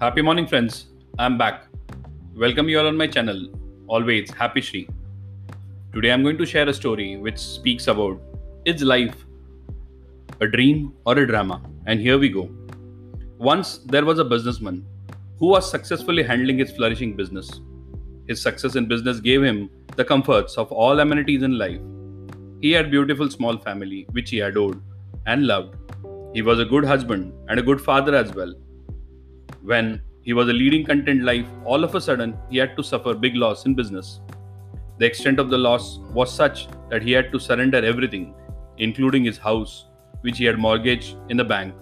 Happy morning, friends. I'm back. Welcome you all on my channel. Always happy Shri. Today I'm going to share a story which speaks about is life a dream or a drama? And here we go. Once there was a businessman who was successfully handling his flourishing business. His success in business gave him the comforts of all amenities in life. He had beautiful small family which he adored and loved. He was a good husband and a good father as well. When he was a leading content life, all of a sudden he had to suffer big loss in business. The extent of the loss was such that he had to surrender everything, including his house, which he had mortgaged in the bank.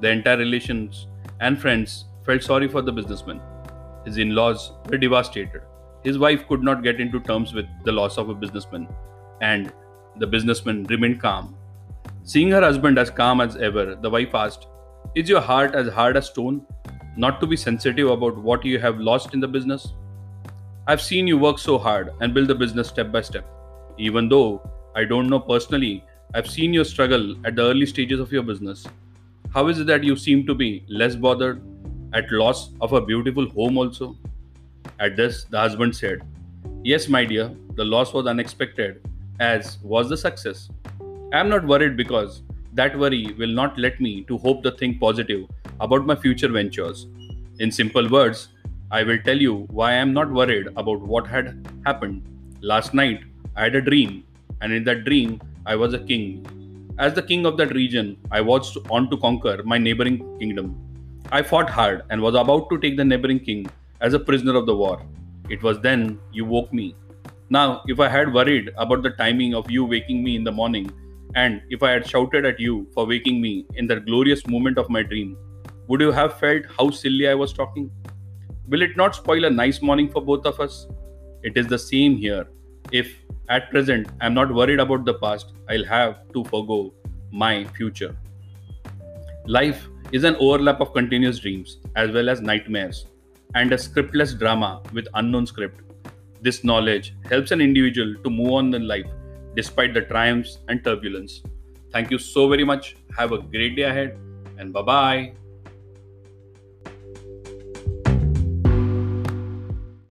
The entire relations and friends felt sorry for the businessman. His in laws were devastated. His wife could not get into terms with the loss of a businessman, and the businessman remained calm. Seeing her husband as calm as ever, the wife asked, Is your heart as hard as stone? Not to be sensitive about what you have lost in the business? I've seen you work so hard and build the business step by step. Even though I don't know personally, I've seen your struggle at the early stages of your business. How is it that you seem to be less bothered at loss of a beautiful home also? At this, the husband said, Yes, my dear, the loss was unexpected, as was the success. I am not worried because that worry will not let me to hope the thing positive about my future ventures. In simple words, I will tell you why I am not worried about what had happened. Last night, I had a dream, and in that dream, I was a king. As the king of that region, I was on to conquer my neighboring kingdom. I fought hard and was about to take the neighboring king as a prisoner of the war. It was then you woke me. Now, if I had worried about the timing of you waking me in the morning, and if I had shouted at you for waking me in that glorious moment of my dream, would you have felt how silly I was talking? Will it not spoil a nice morning for both of us? It is the same here. If at present I am not worried about the past, I'll have to forego my future. Life is an overlap of continuous dreams as well as nightmares and a scriptless drama with unknown script. This knowledge helps an individual to move on in life despite the triumphs and turbulence. Thank you so very much. Have a great day ahead and bye bye.